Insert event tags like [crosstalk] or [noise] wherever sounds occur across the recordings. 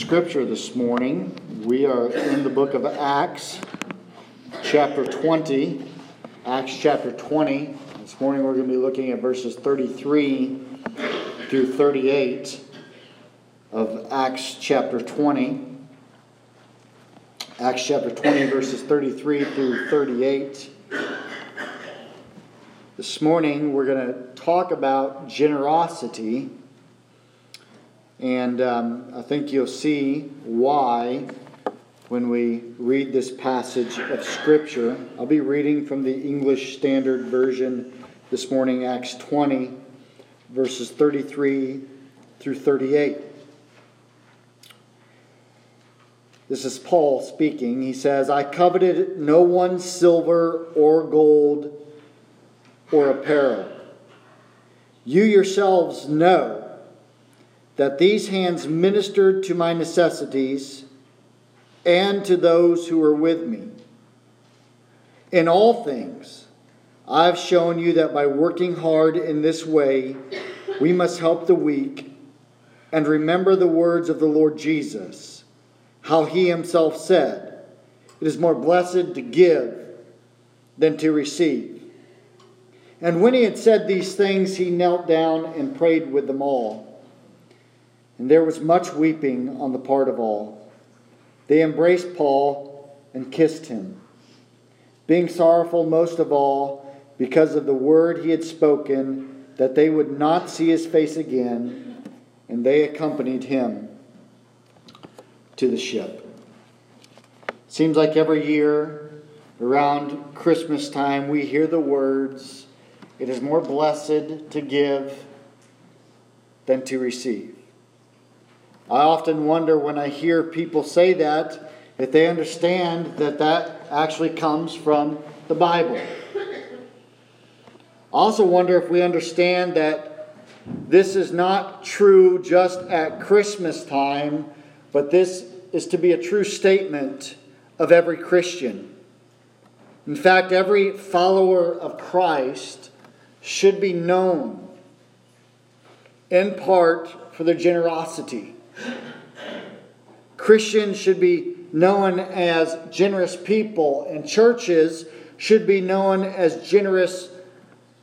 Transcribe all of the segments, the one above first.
scripture this morning. We are in the book of Acts, chapter 20. Acts chapter 20. This morning we're going to be looking at verses 33 through 38 of Acts chapter 20. Acts chapter 20, verses 33 through 38. This morning we're going to talk about generosity and um, I think you'll see why when we read this passage of Scripture. I'll be reading from the English Standard Version this morning, Acts 20, verses 33 through 38. This is Paul speaking. He says, I coveted no one's silver or gold or apparel. You yourselves know that these hands ministered to my necessities and to those who were with me. In all things, I've shown you that by working hard in this way, we must help the weak and remember the words of the Lord Jesus, how he himself said, It is more blessed to give than to receive. And when he had said these things, he knelt down and prayed with them all. And there was much weeping on the part of all. They embraced Paul and kissed him, being sorrowful most of all because of the word he had spoken, that they would not see his face again, and they accompanied him to the ship. Seems like every year around Christmas time we hear the words, It is more blessed to give than to receive. I often wonder when I hear people say that if they understand that that actually comes from the Bible. I also wonder if we understand that this is not true just at Christmas time, but this is to be a true statement of every Christian. In fact, every follower of Christ should be known in part for their generosity. Christians should be known as generous people, and churches should be known as generous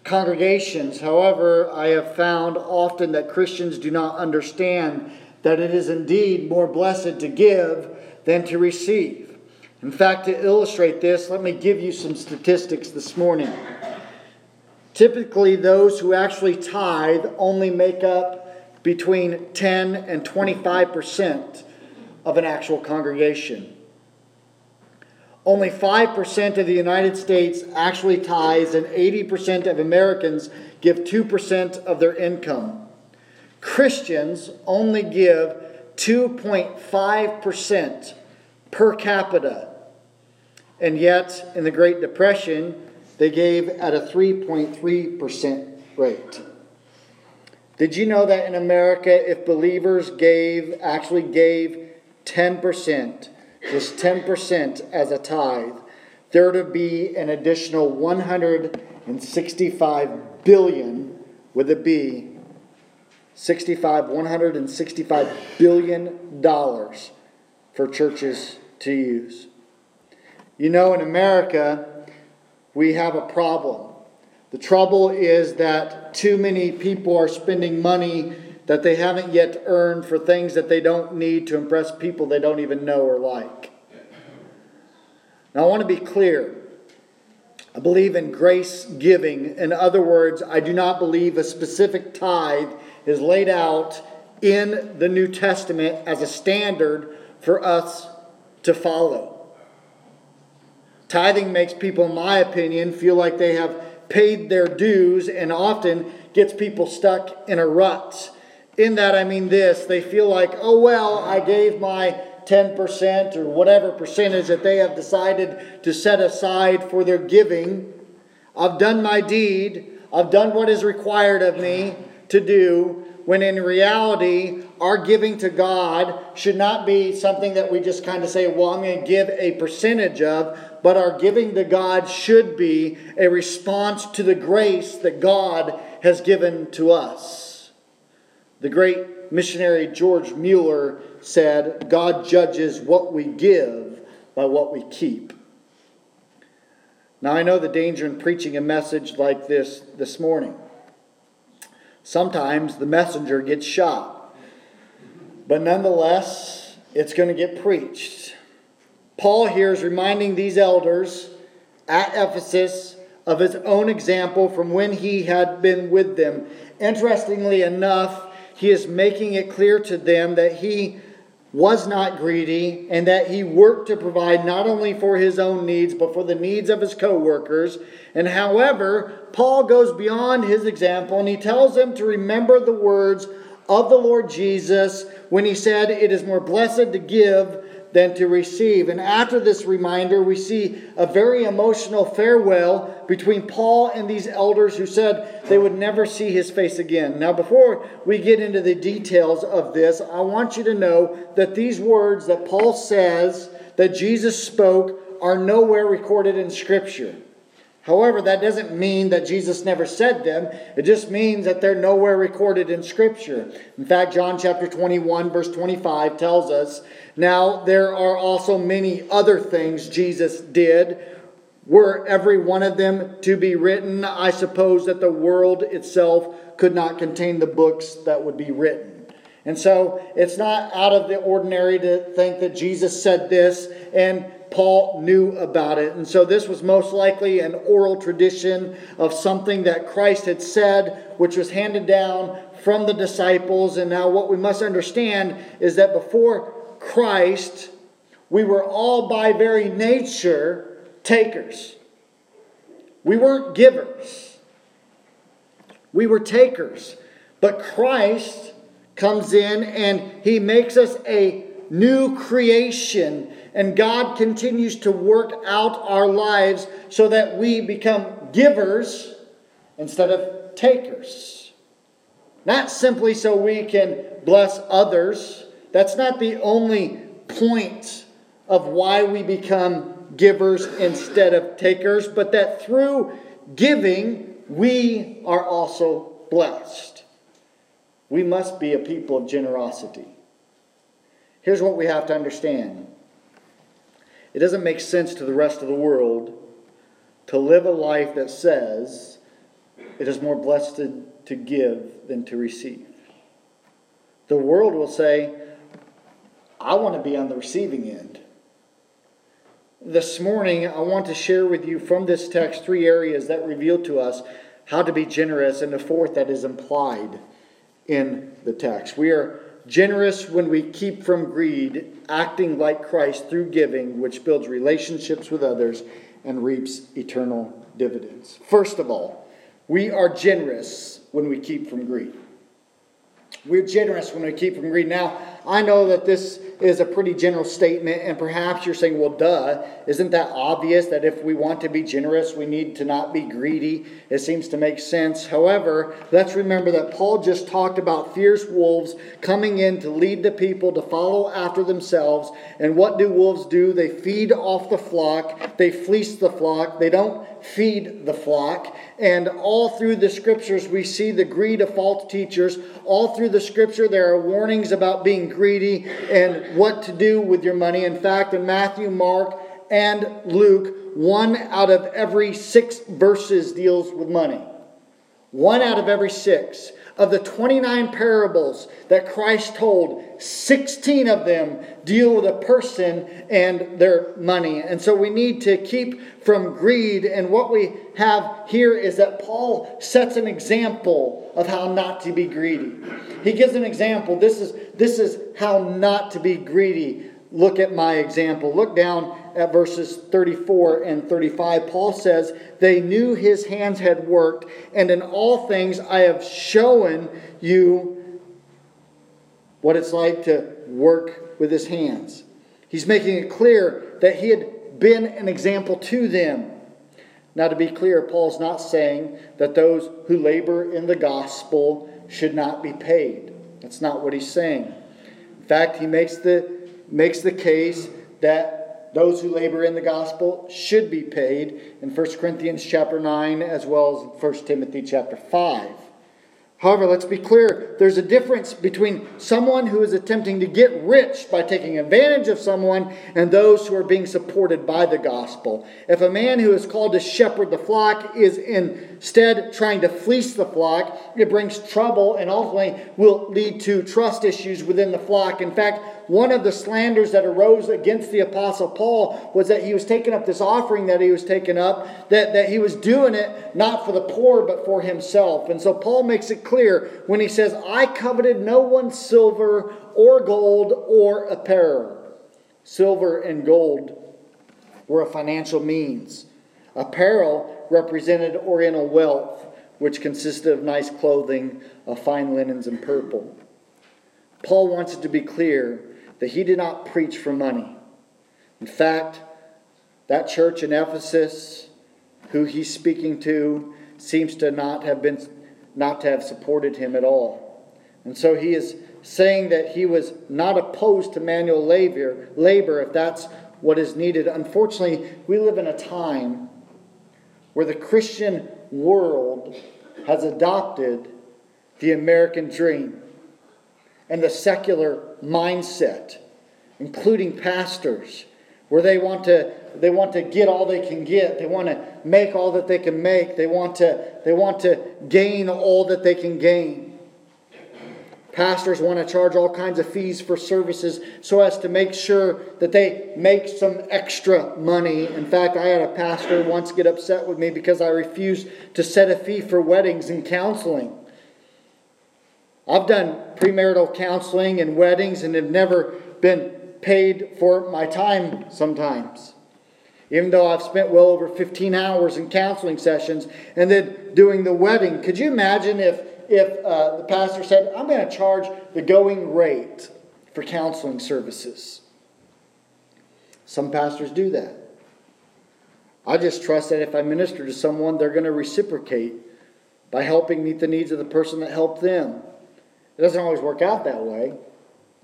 congregations. However, I have found often that Christians do not understand that it is indeed more blessed to give than to receive. In fact, to illustrate this, let me give you some statistics this morning. Typically, those who actually tithe only make up between 10 and 25 percent of an actual congregation. Only 5% of the United States actually tithes, and 80% of Americans give 2% of their income. Christians only give 2.5% per capita. And yet, in the Great Depression, they gave at a 3.3% rate. Did you know that in America, if believers gave, actually gave 10%, just 10% as a tithe, there would be an additional 165 billion, with a B, 65, 165 billion dollars for churches to use. You know, in America, we have a problem. The trouble is that too many people are spending money that they haven't yet earned for things that they don't need to impress people they don't even know or like. Now, I want to be clear. I believe in grace giving. In other words, I do not believe a specific tithe is laid out in the New Testament as a standard for us to follow. Tithing makes people, in my opinion, feel like they have paid their dues and often gets people stuck in a rut. In that, I mean this they feel like, oh, well, I gave my 10% or whatever percentage that they have decided to set aside for their giving. I've done my deed, I've done what is required of me to do. When in reality, our giving to God should not be something that we just kind of say, well, I'm going to give a percentage of, but our giving to God should be a response to the grace that God has given to us. The great missionary George Mueller said, God judges what we give by what we keep. Now, I know the danger in preaching a message like this this morning. Sometimes the messenger gets shot, but nonetheless, it's going to get preached. Paul here is reminding these elders at Ephesus of his own example from when he had been with them. Interestingly enough, he is making it clear to them that he was not greedy and that he worked to provide not only for his own needs but for the needs of his co-workers and however paul goes beyond his example and he tells them to remember the words of the lord jesus when he said it is more blessed to give than to receive. And after this reminder, we see a very emotional farewell between Paul and these elders who said they would never see his face again. Now, before we get into the details of this, I want you to know that these words that Paul says that Jesus spoke are nowhere recorded in Scripture. However, that doesn't mean that Jesus never said them. It just means that they're nowhere recorded in Scripture. In fact, John chapter 21, verse 25 tells us Now there are also many other things Jesus did. Were every one of them to be written, I suppose that the world itself could not contain the books that would be written. And so it's not out of the ordinary to think that Jesus said this and Paul knew about it. And so this was most likely an oral tradition of something that Christ had said, which was handed down from the disciples. And now, what we must understand is that before Christ, we were all by very nature takers. We weren't givers, we were takers. But Christ comes in and he makes us a new creation and God continues to work out our lives so that we become givers instead of takers. Not simply so we can bless others. That's not the only point of why we become givers instead of takers, but that through giving, we are also blessed. We must be a people of generosity. Here's what we have to understand it doesn't make sense to the rest of the world to live a life that says it is more blessed to, give than to receive. The world will say, I want to be on the receiving end. This morning, I want to share with you from this text three areas that reveal to us how to be generous, and the fourth that is implied in the text. We are generous when we keep from greed, acting like Christ through giving, which builds relationships with others and reaps eternal dividends. First of all, we are generous when we keep from greed. We're generous when we keep from greed. Now, I know that this is a pretty general statement, and perhaps you're saying, well, duh, isn't that obvious that if we want to be generous, we need to not be greedy? It seems to make sense. However, let's remember that Paul just talked about fierce wolves coming in to lead the people to follow after themselves. And what do wolves do? They feed off the flock, they fleece the flock, they don't feed the flock. And all through the scriptures, we see the greed of false teachers. All through the scripture, there are warnings about being greedy and what to do with your money. In fact, in Matthew, Mark, and Luke, one out of every six verses deals with money. One out of every six. Of the 29 parables that Christ told, 16 of them deal with a person and their money. And so we need to keep from greed. And what we have here is that Paul sets an example of how not to be greedy. He gives an example. This is, this is how not to be greedy. Look at my example. Look down at verses 34 and 35. Paul says, They knew his hands had worked, and in all things I have shown you what it's like to work with his hands. He's making it clear that he had been an example to them. Now, to be clear, Paul's not saying that those who labor in the gospel should not be paid. That's not what he's saying. In fact, he makes the makes the case that those who labor in the gospel should be paid in 1 Corinthians chapter 9 as well as 1 Timothy chapter 5. However, let's be clear there's a difference between someone who is attempting to get rich by taking advantage of someone and those who are being supported by the gospel. If a man who is called to shepherd the flock is instead trying to fleece the flock, it brings trouble and ultimately will lead to trust issues within the flock. In fact, one of the slanders that arose against the Apostle Paul was that he was taking up this offering that he was taking up, that, that he was doing it not for the poor, but for himself. And so Paul makes it clear when he says, I coveted no one's silver or gold or apparel. Silver and gold were a financial means. Apparel represented Oriental wealth, which consisted of nice clothing, of fine linens, and purple. Paul wants it to be clear that he did not preach for money. In fact, that church in Ephesus, who he's speaking to, seems to not have been not to have supported him at all. And so he is saying that he was not opposed to manual labor, labor if that's what is needed. Unfortunately, we live in a time where the Christian world has adopted the American dream and the secular mindset, including pastors, where they want to they want to get all they can get. They want to make all that they can make. They want to they want to gain all that they can gain. Pastors want to charge all kinds of fees for services so as to make sure that they make some extra money. In fact, I had a pastor once get upset with me because I refused to set a fee for weddings and counseling. I've done premarital counseling and weddings and have never been paid for my time sometimes. Even though I've spent well over 15 hours in counseling sessions and then doing the wedding. Could you imagine if, if uh, the pastor said, I'm going to charge the going rate for counseling services? Some pastors do that. I just trust that if I minister to someone, they're going to reciprocate by helping meet the needs of the person that helped them. It doesn't always work out that way.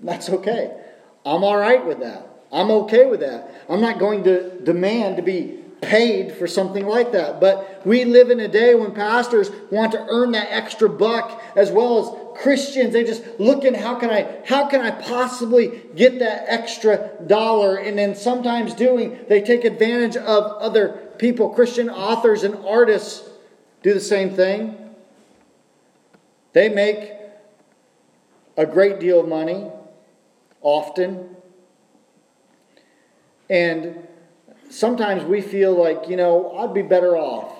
That's okay. I'm all right with that. I'm okay with that. I'm not going to demand to be paid for something like that. But we live in a day when pastors want to earn that extra buck as well as Christians. They just look in how can I how can I possibly get that extra dollar? And then sometimes doing, they take advantage of other people. Christian authors and artists do the same thing. They make a great deal of money, often. And sometimes we feel like, you know, I'd be better off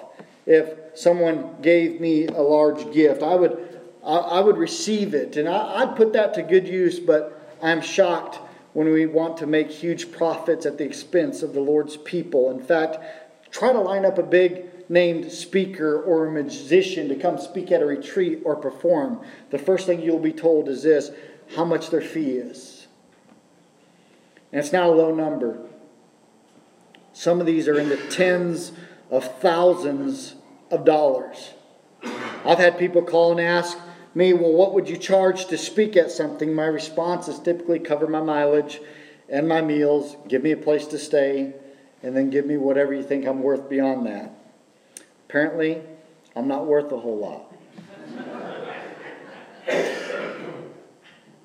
if someone gave me a large gift. I would, I, would receive it, and I, I'd put that to good use, but I'm shocked when we want to make huge profits at the expense of the Lord's people. In fact, try to line up a big named speaker or a musician to come speak at a retreat or perform, the first thing you'll be told is this how much their fee is. And it's not a low number. Some of these are in the tens of thousands of dollars. I've had people call and ask me, Well, what would you charge to speak at something? My response is typically cover my mileage and my meals, give me a place to stay, and then give me whatever you think I'm worth beyond that. Apparently, I'm not worth a whole lot.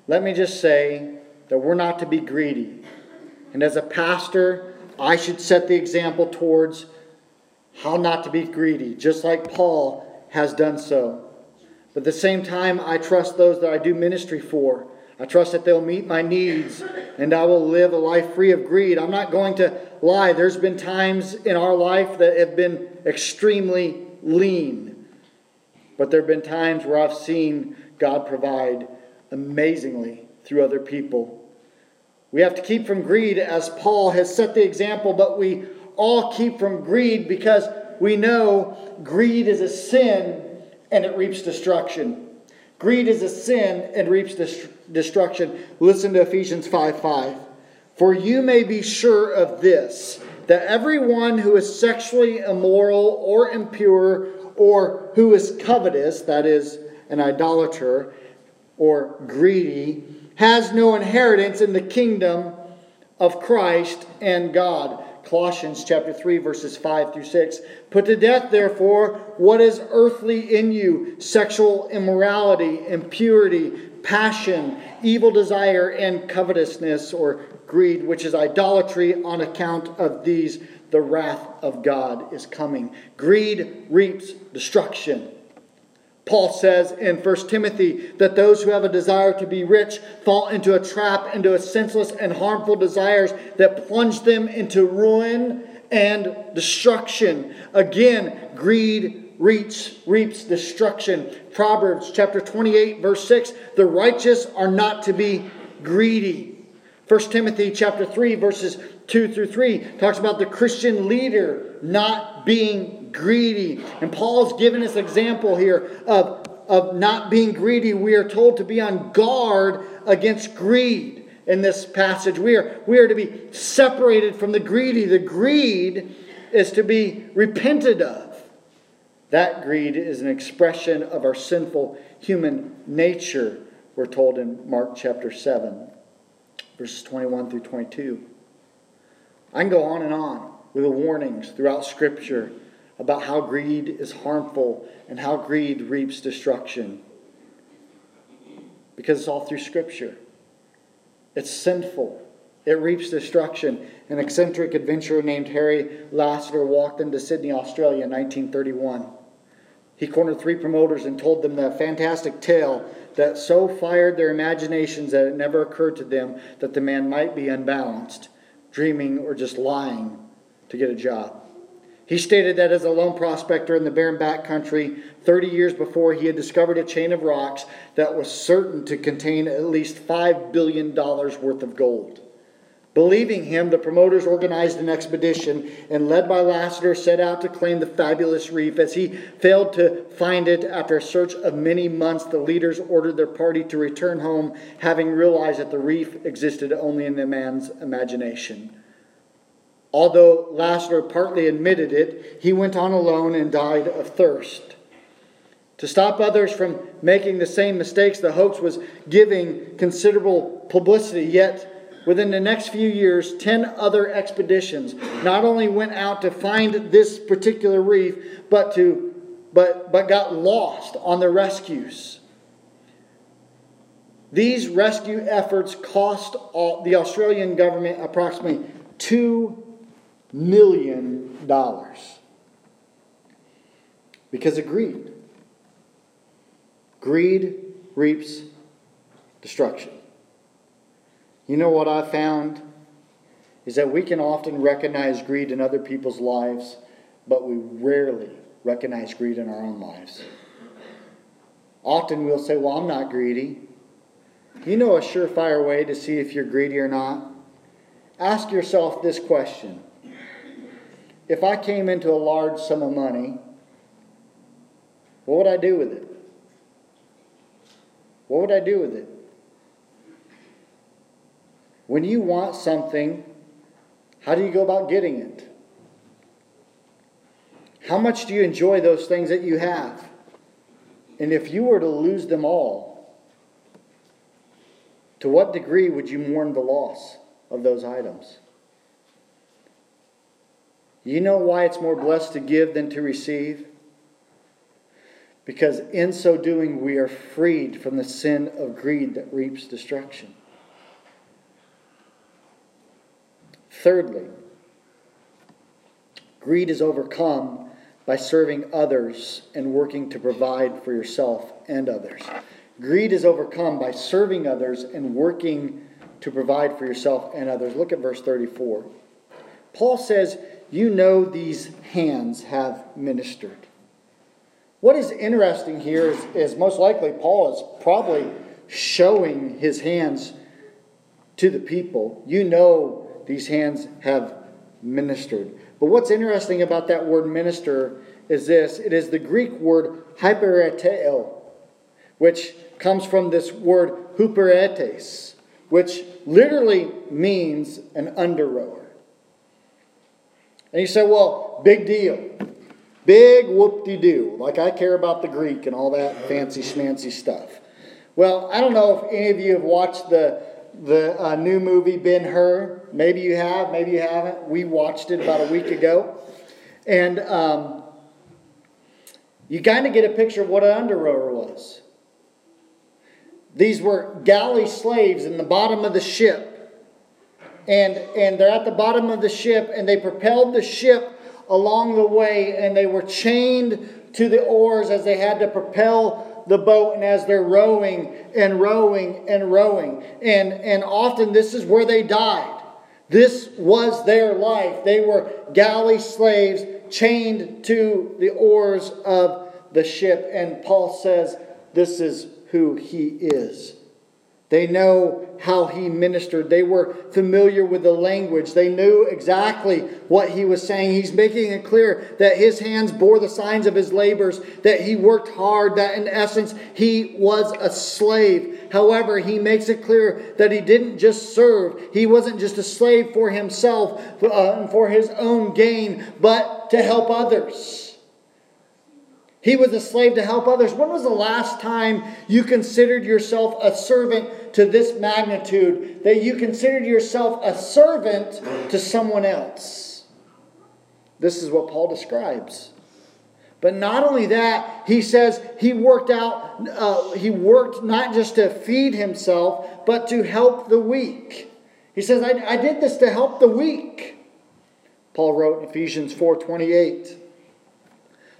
Let me just say that we're not to be greedy. And as a pastor, I should set the example towards how not to be greedy, just like Paul has done so. But at the same time, I trust those that I do ministry for. I trust that they'll meet my needs and I will live a life free of greed. I'm not going to lie. There's been times in our life that have been extremely lean. But there have been times where I've seen God provide amazingly through other people. We have to keep from greed as Paul has set the example, but we all keep from greed because we know greed is a sin and it reaps destruction. Greed is a sin and reaps destruction. Listen to Ephesians 5 5. For you may be sure of this, that everyone who is sexually immoral or impure or who is covetous, that is, an idolater or greedy, has no inheritance in the kingdom of Christ and God. Colossians chapter 3 verses 5 through 6. Put to death therefore what is earthly in you, sexual immorality, impurity, passion, evil desire and covetousness or greed, which is idolatry on account of these the wrath of God is coming. Greed reaps destruction. Paul says in 1 Timothy that those who have a desire to be rich fall into a trap, into a senseless and harmful desires that plunge them into ruin and destruction. Again, greed reaps, reaps destruction. Proverbs chapter 28, verse 6 the righteous are not to be greedy. 1 Timothy chapter 3, verses 2 through 3 talks about the Christian leader not being greedy. And Paul's given us example here of, of not being greedy. We are told to be on guard against greed in this passage. We are, we are to be separated from the greedy. The greed is to be repented of. That greed is an expression of our sinful human nature, we're told in Mark chapter 7, verses 21 through 22. I can go on and on with the warnings throughout Scripture about how greed is harmful and how greed reaps destruction. Because it's all through Scripture. It's sinful. It reaps destruction. An eccentric adventurer named Harry Lasseter walked into Sydney, Australia in 1931. He cornered three promoters and told them the fantastic tale that so fired their imaginations that it never occurred to them that the man might be unbalanced dreaming, or just lying to get a job. He stated that as a lone prospector in the barren backcountry, 30 years before, he had discovered a chain of rocks that was certain to contain at least $5 billion worth of gold. Believing him, the promoters organized an expedition and, led by Lasseter, set out to claim the fabulous reef. As he failed to find it after a search of many months, the leaders ordered their party to return home, having realized that the reef existed only in the man's imagination. Although Lasseter partly admitted it, he went on alone and died of thirst. To stop others from making the same mistakes, the hoax was giving considerable publicity, yet Within the next few years, 10 other expeditions not only went out to find this particular reef, but, to, but, but got lost on the rescues. These rescue efforts cost all, the Australian government approximately $2 million because of greed. Greed reaps destruction. You know what I found? Is that we can often recognize greed in other people's lives, but we rarely recognize greed in our own lives. Often we'll say, Well, I'm not greedy. You know a surefire way to see if you're greedy or not? Ask yourself this question If I came into a large sum of money, what would I do with it? What would I do with it? When you want something, how do you go about getting it? How much do you enjoy those things that you have? And if you were to lose them all, to what degree would you mourn the loss of those items? You know why it's more blessed to give than to receive? Because in so doing, we are freed from the sin of greed that reaps destruction. Thirdly, greed is overcome by serving others and working to provide for yourself and others. Greed is overcome by serving others and working to provide for yourself and others. Look at verse 34. Paul says, You know these hands have ministered. What is interesting here is, is most likely Paul is probably showing his hands to the people. You know these hands have ministered. But what's interesting about that word minister is this it is the Greek word hypereteo, which comes from this word huperetes, which literally means an under rower. And you say, well, big deal. Big whoop de doo. Like I care about the Greek and all that fancy schmancy stuff. Well, I don't know if any of you have watched the the uh, new movie Ben Hur. Maybe you have, maybe you haven't. We watched it about a week ago. And um, you kind of get a picture of what an under was. These were galley slaves in the bottom of the ship. And, and they're at the bottom of the ship, and they propelled the ship along the way, and they were chained to the oars as they had to propel the boat and as they're rowing and rowing and rowing. And, and often this is where they died. This was their life. They were galley slaves chained to the oars of the ship. And Paul says, This is who he is. They know how he ministered. They were familiar with the language. They knew exactly what he was saying. He's making it clear that his hands bore the signs of his labors, that he worked hard, that in essence he was a slave. However, he makes it clear that he didn't just serve, he wasn't just a slave for himself uh, and for his own gain, but to help others. He was a slave to help others. When was the last time you considered yourself a servant to this magnitude, that you considered yourself a servant to someone else? This is what Paul describes. But not only that, he says he worked out, uh, he worked not just to feed himself, but to help the weak. He says, I, I did this to help the weak. Paul wrote in Ephesians 4:28.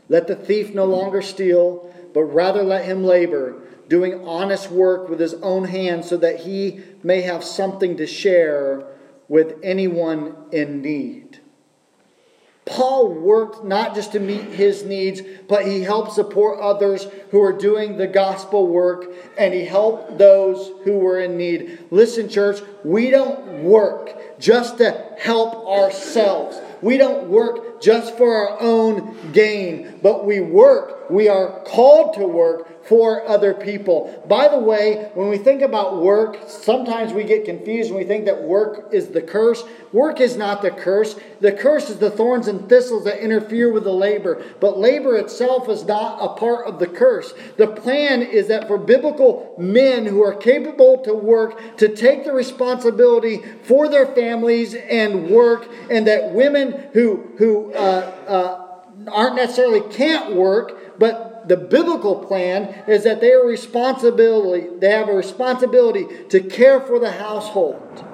Let the thief no longer steal, but rather let him labor, doing honest work with his own hands, so that he may have something to share with anyone in need. Paul worked not just to meet his needs, but he helped support others who are doing the gospel work, and he helped those who were in need. Listen, church, we don't work just to help ourselves. We don't work just for our own gain, but we work, we are called to work for other people. By the way, when we think about work, sometimes we get confused and we think that work is the curse. Work is not the curse. The curse is the thorns and thistles that interfere with the labor. But labor itself is not a part of the curse. The plan is that for biblical men who are capable to work, to take the responsibility for their families and work, and that women who, who uh, uh, aren't necessarily can't work, but the biblical plan is that they are responsibility, they have a responsibility to care for the household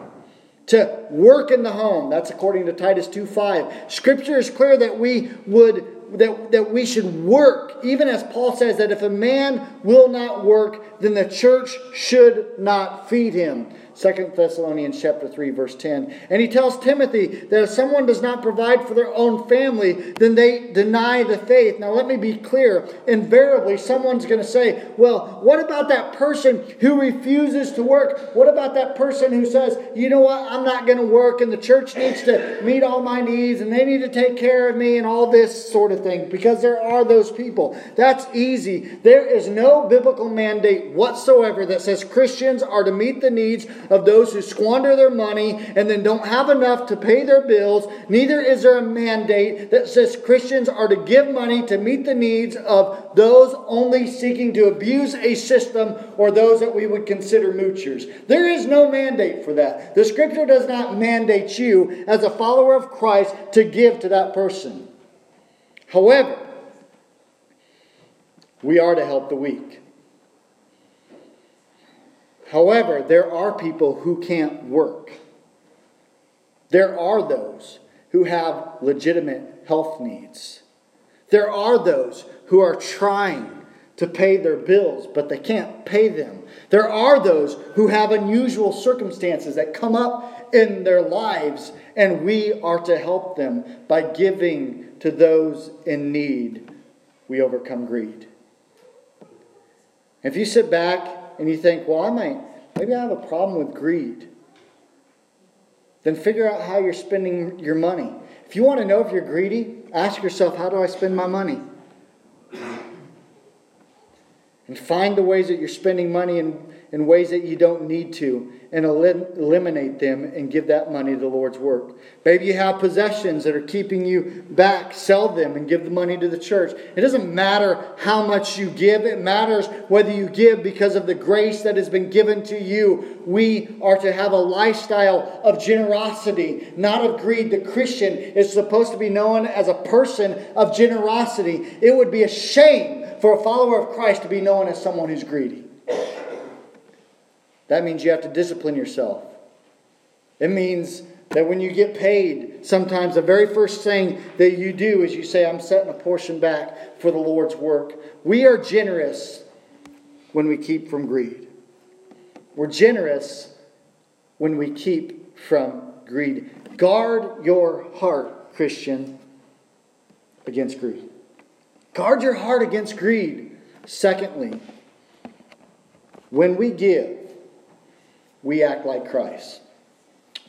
to work in the home. That's according to Titus 2:5. Scripture is clear that we would that, that we should work, even as Paul says that if a man will not work, then the church should not feed him. Second Thessalonians chapter 3 verse 10. And he tells Timothy that if someone does not provide for their own family, then they deny the faith. Now let me be clear. Invariably someone's going to say, "Well, what about that person who refuses to work? What about that person who says, "You know what? I'm not going to work and the church needs to meet all my needs and they need to take care of me and all this sort of thing." Because there are those people. That's easy. There is no biblical mandate whatsoever that says Christians are to meet the needs of those who squander their money and then don't have enough to pay their bills. Neither is there a mandate that says Christians are to give money to meet the needs of those only seeking to abuse a system or those that we would consider moochers. There is no mandate for that. The scripture does not mandate you as a follower of Christ to give to that person. However, we are to help the weak. However, there are people who can't work. There are those who have legitimate health needs. There are those who are trying to pay their bills, but they can't pay them. There are those who have unusual circumstances that come up in their lives, and we are to help them by giving to those in need. We overcome greed. If you sit back and you think, well, I might, maybe I have a problem with greed, then figure out how you're spending your money. If you want to know if you're greedy, ask yourself, how do I spend my money? And find the ways that you're spending money and, in ways that you don't need to and elim- eliminate them and give that money to the Lord's work. Maybe you have possessions that are keeping you back, sell them and give the money to the church. It doesn't matter how much you give, it matters whether you give because of the grace that has been given to you. We are to have a lifestyle of generosity, not of greed. The Christian is supposed to be known as a person of generosity. It would be a shame for a follower of Christ to be known as someone who's greedy. That means you have to discipline yourself. It means that when you get paid, sometimes the very first thing that you do is you say, I'm setting a portion back for the Lord's work. We are generous when we keep from greed. We're generous when we keep from greed. Guard your heart, Christian, against greed. Guard your heart against greed. Secondly, when we give, we act like Christ.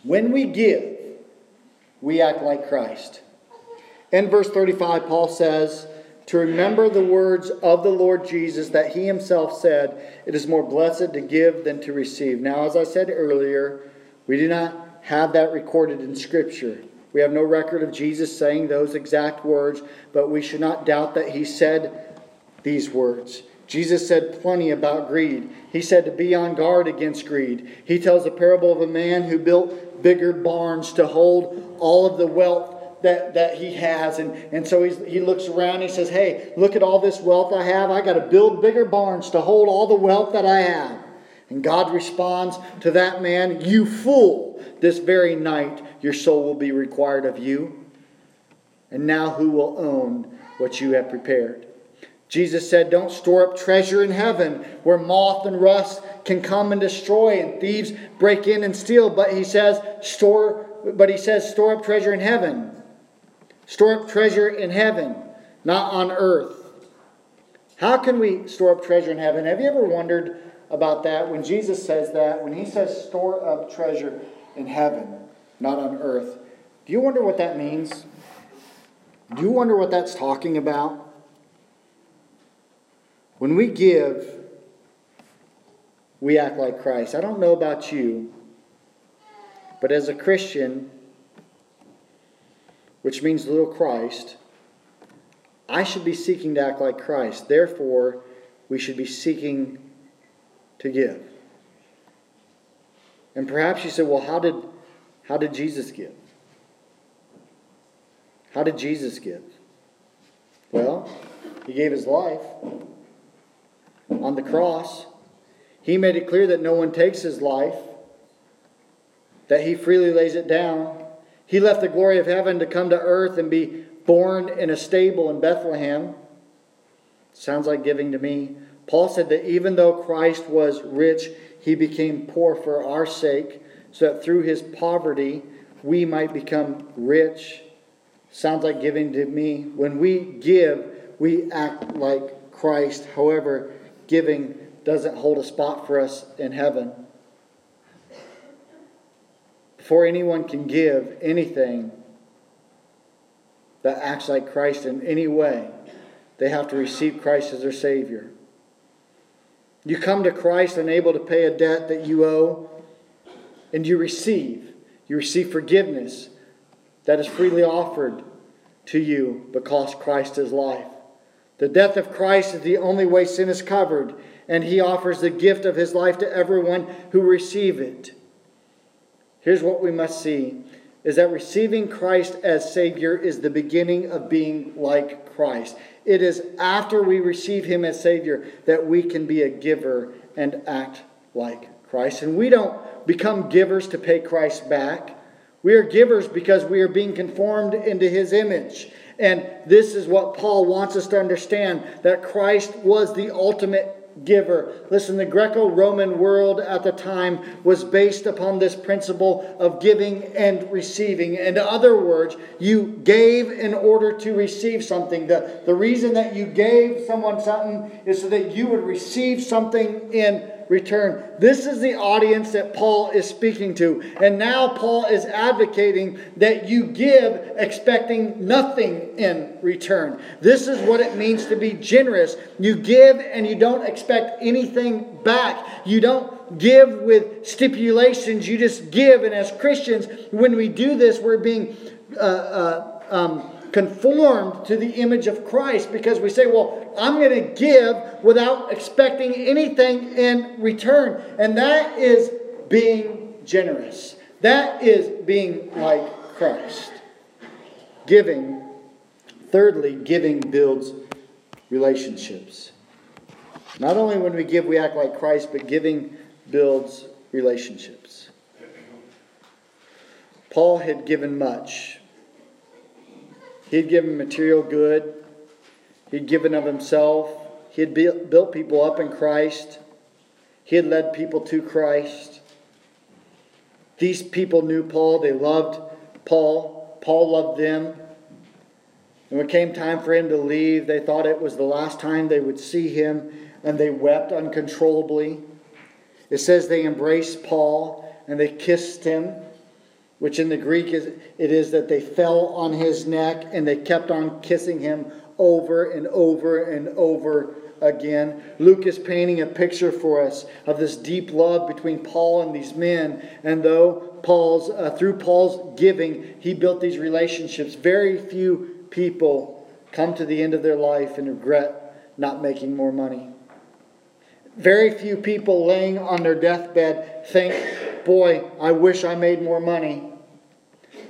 When we give, we act like Christ. In verse 35, Paul says, To remember the words of the Lord Jesus that he himself said, It is more blessed to give than to receive. Now, as I said earlier, we do not have that recorded in Scripture. We have no record of Jesus saying those exact words, but we should not doubt that he said these words. Jesus said plenty about greed. He said to be on guard against greed. He tells a parable of a man who built bigger barns to hold all of the wealth that, that he has. And, and so he's, he looks around he says, Hey, look at all this wealth I have. I got to build bigger barns to hold all the wealth that I have. And God responds to that man, You fool, this very night your soul will be required of you. And now who will own what you have prepared? Jesus said, Don't store up treasure in heaven where moth and rust can come and destroy and thieves break in and steal. But he says, store, but he says, store up treasure in heaven. Store up treasure in heaven, not on earth. How can we store up treasure in heaven? Have you ever wondered about that? When Jesus says that, when he says store up treasure in heaven, not on earth, do you wonder what that means? Do you wonder what that's talking about? When we give, we act like Christ. I don't know about you, but as a Christian, which means little Christ, I should be seeking to act like Christ. Therefore, we should be seeking to give. And perhaps you said, well, how did, how did Jesus give? How did Jesus give? Well, he gave his life on the cross. He made it clear that no one takes his life, that he freely lays it down. He left the glory of heaven to come to earth and be born in a stable in Bethlehem. Sounds like giving to me. Paul said that even though Christ was rich, he became poor for our sake, so that through his poverty we might become rich. Sounds like giving to me. When we give, we act like Christ. However, giving doesn't hold a spot for us in heaven. Before anyone can give anything that acts like Christ in any way, they have to receive Christ as their Savior. You come to Christ unable to pay a debt that you owe, and you receive. You receive forgiveness that is freely offered to you because Christ is life. The death of Christ is the only way sin is covered, and he offers the gift of his life to everyone who receive it. Here's what we must see is that receiving Christ as Savior is the beginning of being like Christ. It is after we receive Him as Savior that we can be a giver and act like Christ. And we don't become givers to pay Christ back. We are givers because we are being conformed into His image. And this is what Paul wants us to understand that Christ was the ultimate giver. Listen, the Greco Roman world at the time was based upon this principle of giving and receiving. In other words, you gave in order to receive something. The, the reason that you gave someone something is so that you would receive something in return. This is the audience that Paul is speaking to. And now Paul is advocating that you give expecting nothing in return. This is what it means to be generous. You give and you don't expect anything back. You don't give with stipulations. You just give. And as Christians, when we do this, we're being uh, uh, um, conformed to the image of Christ because we say, well, I'm going to give without expecting anything in return. And that is being generous. That is being like Christ. Giving, thirdly, giving builds relationships. Not only when we give, we act like Christ, but giving builds relationships. Paul had given much. He had given material good, he had given of himself, he had built people up in Christ, he had led people to Christ. These people knew Paul, they loved Paul, Paul loved them. And when it came time for him to leave, they thought it was the last time they would see him, and they wept uncontrollably. It says they embraced Paul and they kissed him, which in the Greek is it is that they fell on his neck and they kept on kissing him over and over and over again. Luke is painting a picture for us of this deep love between Paul and these men, and though Paul's uh, through Paul's giving, he built these relationships. Very few people come to the end of their life and regret not making more money. Very few people laying on their deathbed think, Boy, I wish I made more money.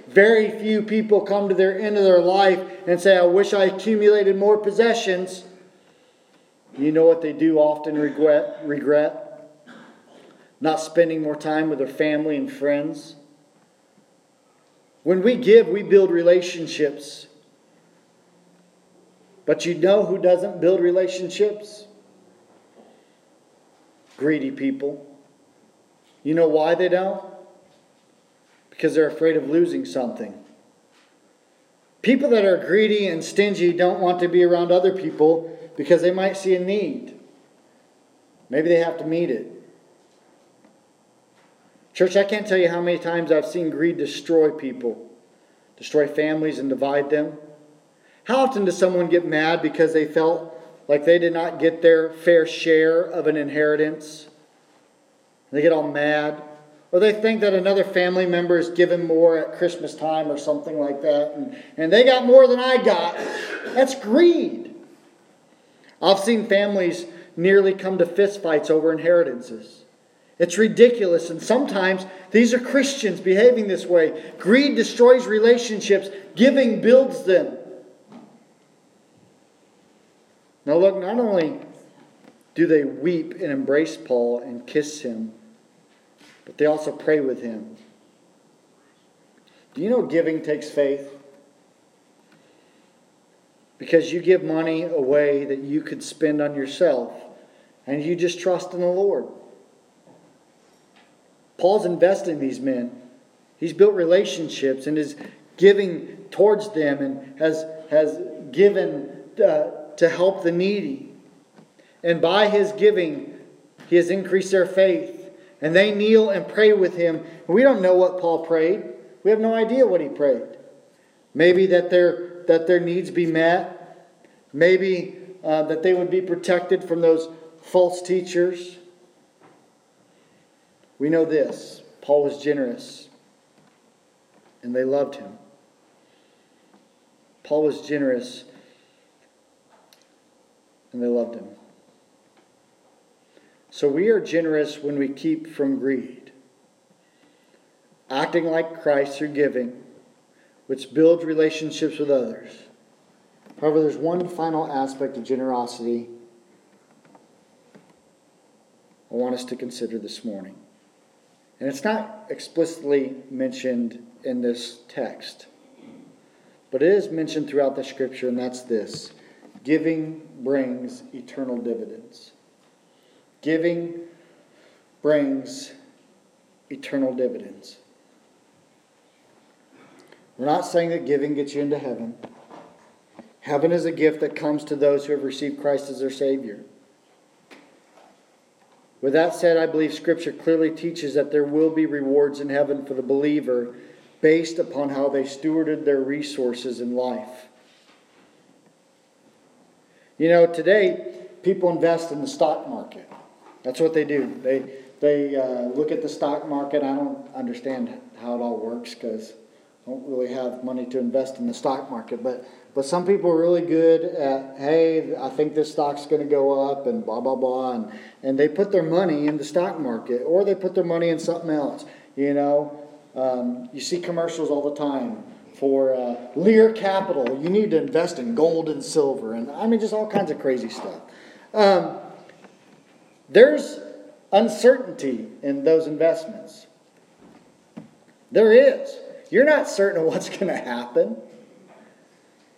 Very few people come to their end of their life and say, I wish I accumulated more possessions. You know what they do often regret? Regret? Not spending more time with their family and friends. When we give, we build relationships. But you know who doesn't build relationships? Greedy people. You know why they don't? Because they're afraid of losing something. People that are greedy and stingy don't want to be around other people because they might see a need. Maybe they have to meet it. Church, I can't tell you how many times I've seen greed destroy people, destroy families, and divide them. How often does someone get mad because they felt like they did not get their fair share of an inheritance? They get all mad. Or they think that another family member is given more at Christmas time or something like that, and, and they got more than I got. That's greed. I've seen families nearly come to fistfights over inheritances. It's ridiculous, and sometimes these are Christians behaving this way. Greed destroys relationships, giving builds them. Now, look, not only do they weep and embrace Paul and kiss him, but they also pray with him. Do you know giving takes faith? Because you give money away that you could spend on yourself, and you just trust in the Lord. Paul's investing these men. He's built relationships and is giving towards them and has, has given uh, to help the needy. And by his giving, he has increased their faith. And they kneel and pray with him. We don't know what Paul prayed. We have no idea what he prayed. Maybe that their, that their needs be met. Maybe uh, that they would be protected from those false teachers. We know this Paul was generous, and they loved him. Paul was generous and they loved him. So we are generous when we keep from greed, acting like Christ through giving, which builds relationships with others. However, there's one final aspect of generosity I want us to consider this morning. And it's not explicitly mentioned in this text, but it is mentioned throughout the scripture, and that's this Giving brings eternal dividends. Giving brings eternal dividends. We're not saying that giving gets you into heaven. Heaven is a gift that comes to those who have received Christ as their Savior. With that said, I believe Scripture clearly teaches that there will be rewards in heaven for the believer based upon how they stewarded their resources in life. You know, today people invest in the stock market. That's what they do. They they uh, look at the stock market. I don't understand how it all works because I don't really have money to invest in the stock market. But but some people are really good at hey, I think this stock's going to go up and blah blah blah, and and they put their money in the stock market or they put their money in something else. You know, um, you see commercials all the time for uh, Lear Capital. You need to invest in gold and silver, and I mean just all kinds of crazy stuff. Um, there's uncertainty in those investments. There is. You're not certain of what's [laughs] going to happen.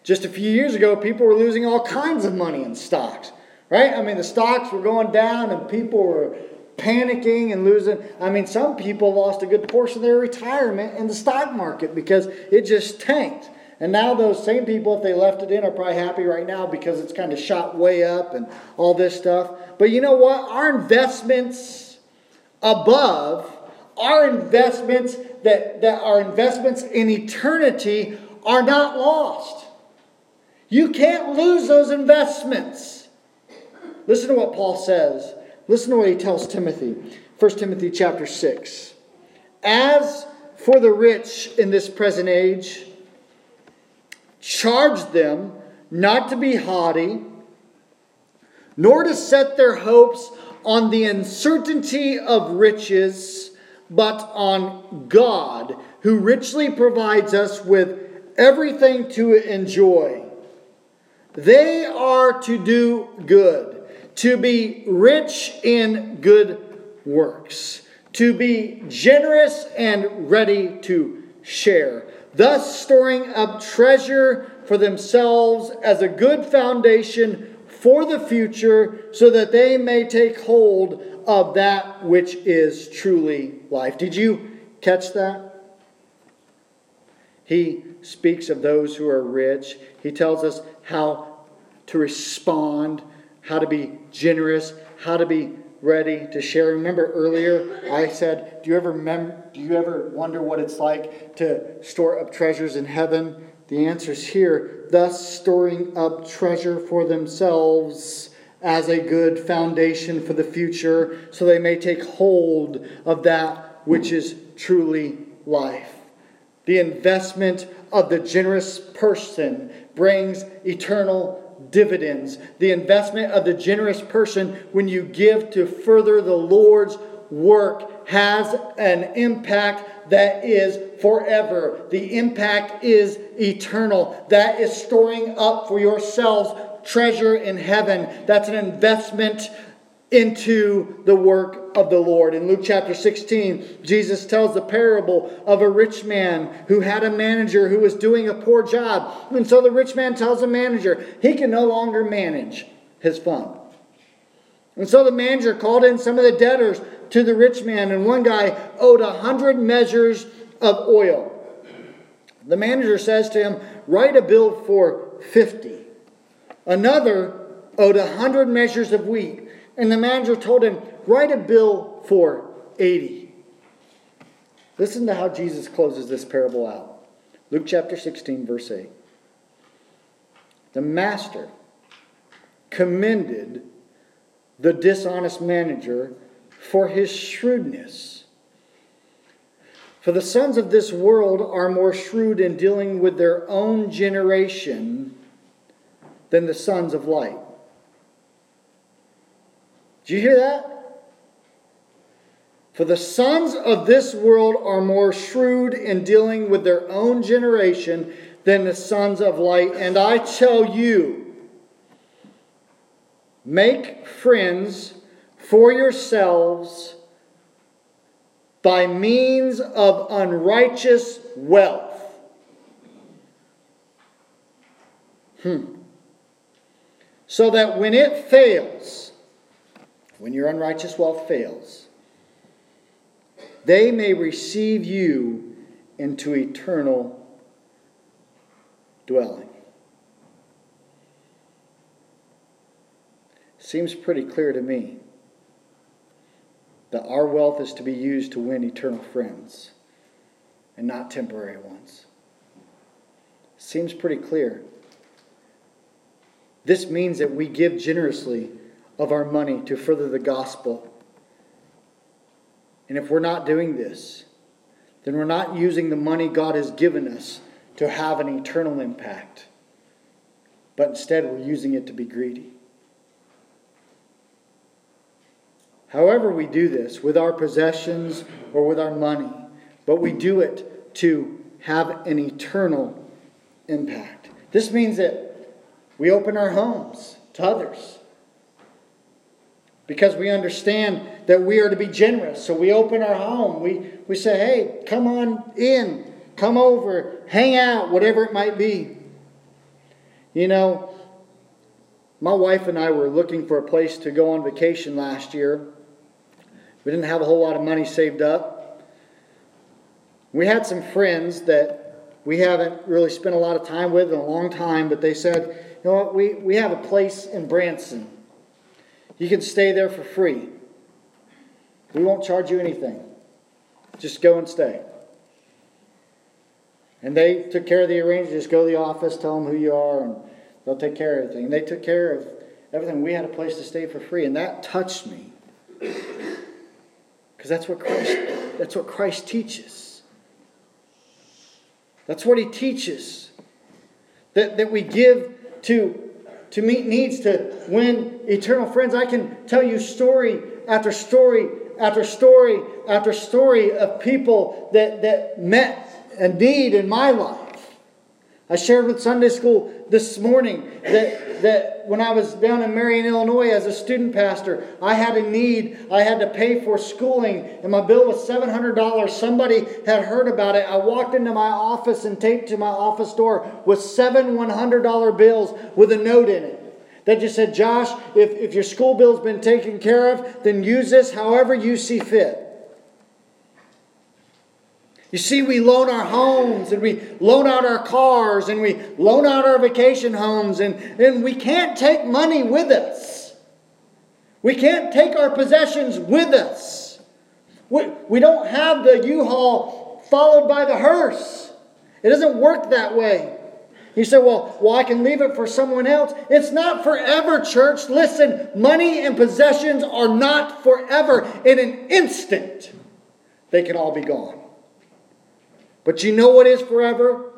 Just a few years ago, people were losing all kinds of money in stocks, right? I mean, the stocks were going down and people were panicking and losing. I mean, some people lost a good portion of their retirement in the stock market because it just tanked. And now those same people, if they left it in, are probably happy right now because it's kind of shot way up and all this stuff. But you know what? Our investments above, our investments that, that are investments in eternity are not lost. You can't lose those investments. Listen to what Paul says. Listen to what he tells Timothy. 1 Timothy chapter 6. As for the rich in this present age, charged them not to be haughty, nor to set their hopes on the uncertainty of riches, but on God, who richly provides us with everything to enjoy. They are to do good, to be rich in good works, to be generous and ready to share thus storing up treasure for themselves as a good foundation for the future, so that they may take hold of that which is truly life. Did you catch that? He speaks of those who are rich. He tells us how to respond, how to be generous, how to be ready to share. Remember earlier I said, do you ever mem- do you ever wonder what it's like to store up treasures in heaven? The answer is here, thus storing up treasure for themselves as a good foundation for the future, so they may take hold of that which is truly life. The investment of the generous person brings eternal dividends. The investment of the generous person when you give to further the Lord's work has an impact that is forever. The impact is eternal. That is storing up for yourselves treasure in heaven. That's an investment into the work of the Lord. In Luke chapter 16, Jesus tells the parable of a rich man who had a manager who was doing a poor job. And so the rich man tells the manager he can no longer manage his fund. And so the manager called in some of the debtors to the rich man, and one guy owed a hundred measures of oil. The manager says to him, Write a bill for 50. Another owed a hundred measures of wheat. And the manager told him, Write a bill for 80. Listen to how Jesus closes this parable out. Luke chapter 16, verse 8. The master commended the dishonest manager for his shrewdness. For the sons of this world are more shrewd in dealing with their own generation than the sons of light. Do you hear that? For the sons of this world are more shrewd in dealing with their own generation than the sons of light. And I tell you, make friends for yourselves by means of unrighteous wealth. Hmm. So that when it fails, when your unrighteous wealth fails, they may receive you into eternal dwelling. Seems pretty clear to me that our wealth is to be used to win eternal friends and not temporary ones. Seems pretty clear. This means that we give generously of our money to further the gospel And if we're not doing this, then we're not using the money God has given us to have an eternal impact. But instead, we're using it to be greedy. However, we do this, with our possessions or with our money, but we do it to have an eternal impact. This means that we open our homes to others because we understand that we are to be generous. So we open our home. We, we say, hey, come on in, come over, hang out, whatever it might be. You know, my wife and I were looking for a place to go on vacation last year. We didn't have a whole lot of money saved up. We had some friends that we haven't really spent a lot of time with in a long time, but they said, you know what, we, we have a place in Branson. You can stay there for free. We won't charge you anything. Just go and stay. And they took care of the arrangement. Just go to the office, tell them who you are, and they'll take care of everything. And they took care of everything. We had a place to stay for free, and that touched me. Because that's what Christ that's what Christ teaches. That's what he teaches. That, that we give to, to meet needs, to win eternal friends. I can tell you story after story after story after story of people that, that met a need in my life. I shared with Sunday school this morning that, that when I was down in Marion, Illinois as a student pastor, I had a need. I had to pay for schooling, and my bill was $700. Somebody had heard about it. I walked into my office and taped to my office door with seven $100 bills with a note in it. That just said, Josh, if, if your school bill's been taken care of, then use this however you see fit. You see, we loan our homes and we loan out our cars and we loan out our vacation homes, and, and we can't take money with us. We can't take our possessions with us. We, we don't have the U Haul followed by the hearse. It doesn't work that way. You say, well, well, I can leave it for someone else. It's not forever, church. Listen, money and possessions are not forever. In an instant, they can all be gone. But you know what is forever?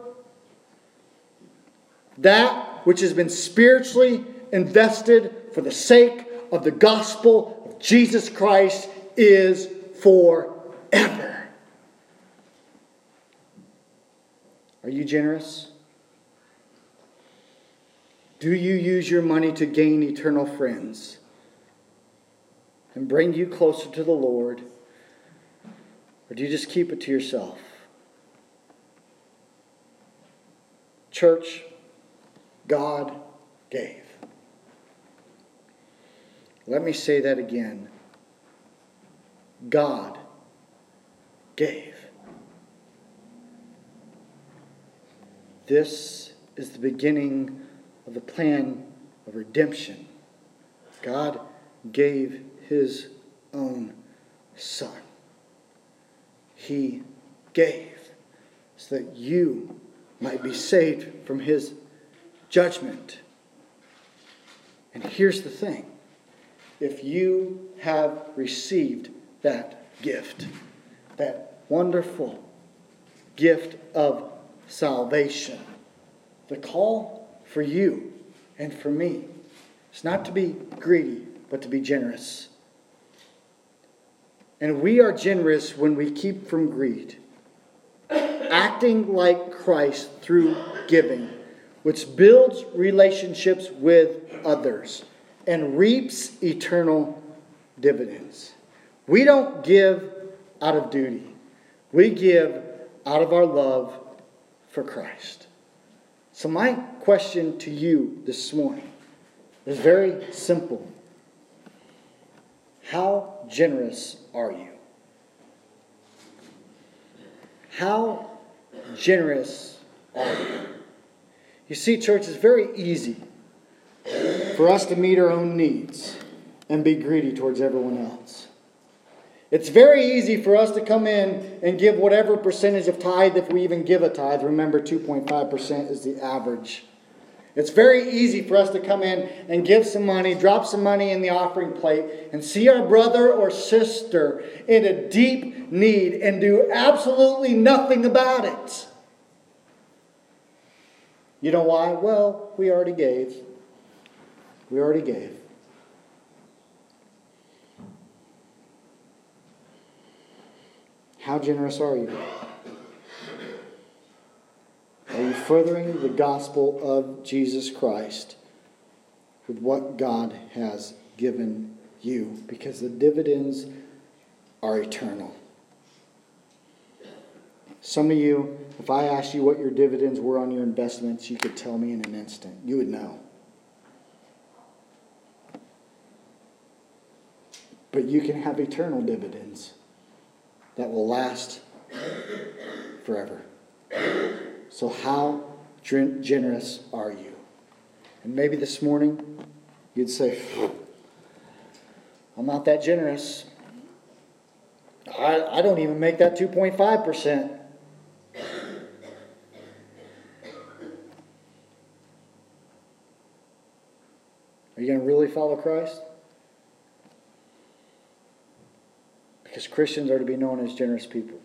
That which has been spiritually invested for the sake of the gospel of Jesus Christ is forever. Are you generous? Do you use your money to gain eternal friends and bring you closer to the Lord? Or do you just keep it to yourself? Church, God gave. Let me say that again. God gave. This is the beginning of the plan of redemption. God gave his own son. He gave so that you might be saved from his judgment. And here's the thing if you have received that gift, that wonderful gift of salvation, the call for you and for me is not to be greedy, but to be generous. And we are generous when we keep from greed acting like Christ through giving, which builds relationships with others and reaps eternal dividends. We don't give out of duty, we give out of our love for Christ. So, my question to you this morning is very simple How generous are you? How generous are you? See, church, it's very easy for us to meet our own needs and be greedy towards everyone else. It's very easy for us to come in and give whatever percentage of tithe, if we even give a tithe. Remember, 2.5% is the average. It's very easy for us to come in and give some money, drop some money in the offering plate, and see our brother or sister in a deep need and do absolutely nothing about it. You know why? Well, we already gave. We already gave. How generous are you? Are you furthering the gospel of Jesus Christ with what God has given you? Because the dividends are eternal. Some of you, if I asked you what your dividends were on your investments, you could tell me in an instant. You would know. But you can have eternal dividends that will last forever. So, how generous are you? And maybe this morning you'd say, I'm not that generous. I, I don't even make that 2.5%. Are you going to really follow Christ? Because Christians are to be known as generous people.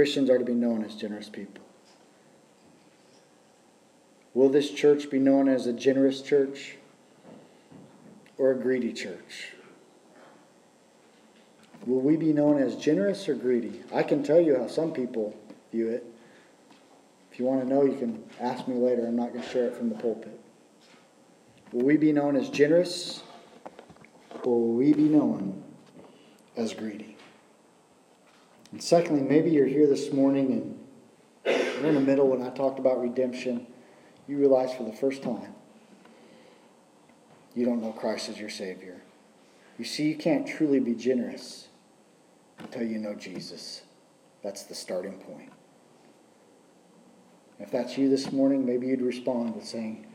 Christians are to be known as generous people. Will this church be known as a generous church or a greedy church? Will we be known as generous or greedy? I can tell you how some people view it. If you want to know, you can ask me later. I'm not going to share it from the pulpit. Will we be known as generous or will we be known as greedy? And secondly, maybe you're here this morning and you're in the middle when I talked about redemption. You realize for the first time you don't know Christ as your Savior. You see, you can't truly be generous until you know Jesus. That's the starting point. If that's you this morning, maybe you'd respond with saying,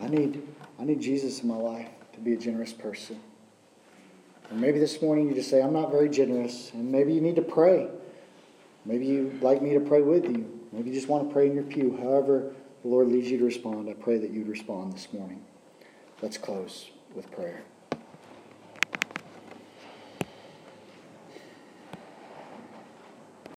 I need, I need Jesus in my life to be a generous person. Or maybe this morning you just say, I'm not very generous. And maybe you need to pray. Maybe you'd like me to pray with you. Maybe you just want to pray in your pew. However, the Lord leads you to respond, I pray that you'd respond this morning. Let's close with prayer.